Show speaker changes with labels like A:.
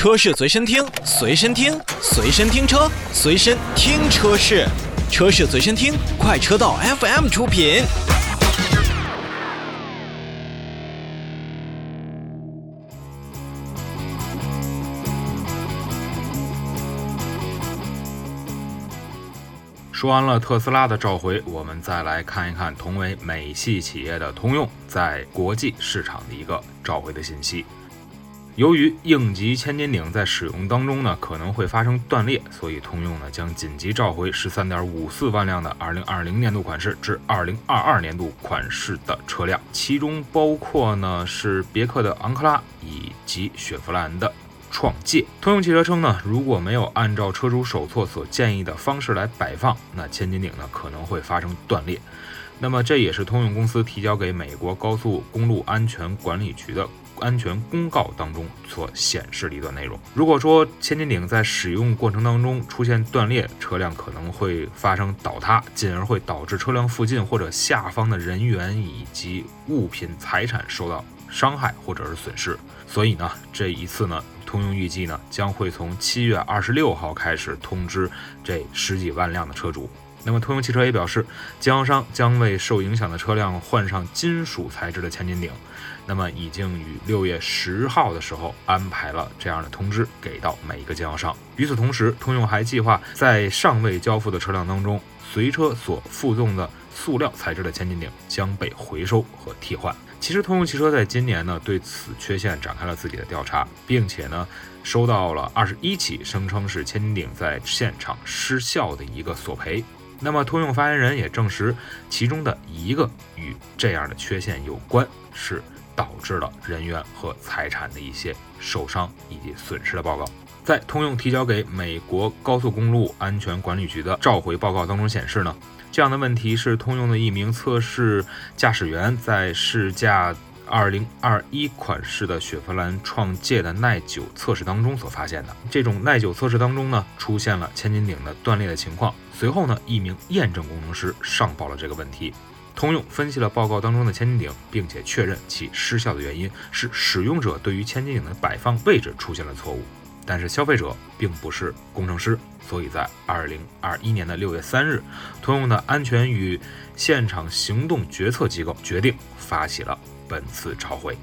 A: 车市随身听，随身听，随身听车，随身听车市，车市随身听，快车道 FM 出品。
B: 说完了特斯拉的召回，我们再来看一看同为美系企业的通用在国际市场的一个召回的信息。由于应急千斤顶在使用当中呢可能会发生断裂，所以通用呢将紧急召回十三点五四万辆的二零二零年度款式至二零二二年度款式的车辆，其中包括呢是别克的昂克拉以及雪佛兰的。创界，通用汽车称呢，如果没有按照车主手册所建议的方式来摆放，那千斤顶呢可能会发生断裂。那么这也是通用公司提交给美国高速公路安全管理局的安全公告当中所显示的一段内容。如果说千斤顶在使用过程当中出现断裂，车辆可能会发生倒塌，进而会导致车辆附近或者下方的人员以及物品财产受到伤害或者是损失。所以呢，这一次呢。通用预计呢，将会从七月二十六号开始通知这十几万辆的车主。那么，通用汽车也表示，经销商将为受影响的车辆换上金属材质的千斤顶。那么，已经于六月十号的时候安排了这样的通知给到每一个经销商。与此同时，通用还计划在尚未交付的车辆当中，随车所附送的塑料材质的千斤顶将被回收和替换。其实，通用汽车在今年呢对此缺陷展开了自己的调查，并且呢收到了二十一起声称是千斤顶在现场失效的一个索赔。那么，通用发言人也证实，其中的一个与这样的缺陷有关，是导致了人员和财产的一些受伤以及损失的报告。在通用提交给美国高速公路安全管理局的召回报告当中显示呢。这样的问题是通用的一名测试驾驶员在试驾2021款式的雪佛兰创界的耐久测试当中所发现的。这种耐久测试当中呢，出现了千斤顶的断裂的情况。随后呢，一名验证工程师上报了这个问题。通用分析了报告当中的千斤顶，并且确认其失效的原因是使用者对于千斤顶的摆放位置出现了错误。但是消费者并不是工程师，所以在二零二一年的六月三日，通用的安全与现场行动决策机构决定发起了本次朝会。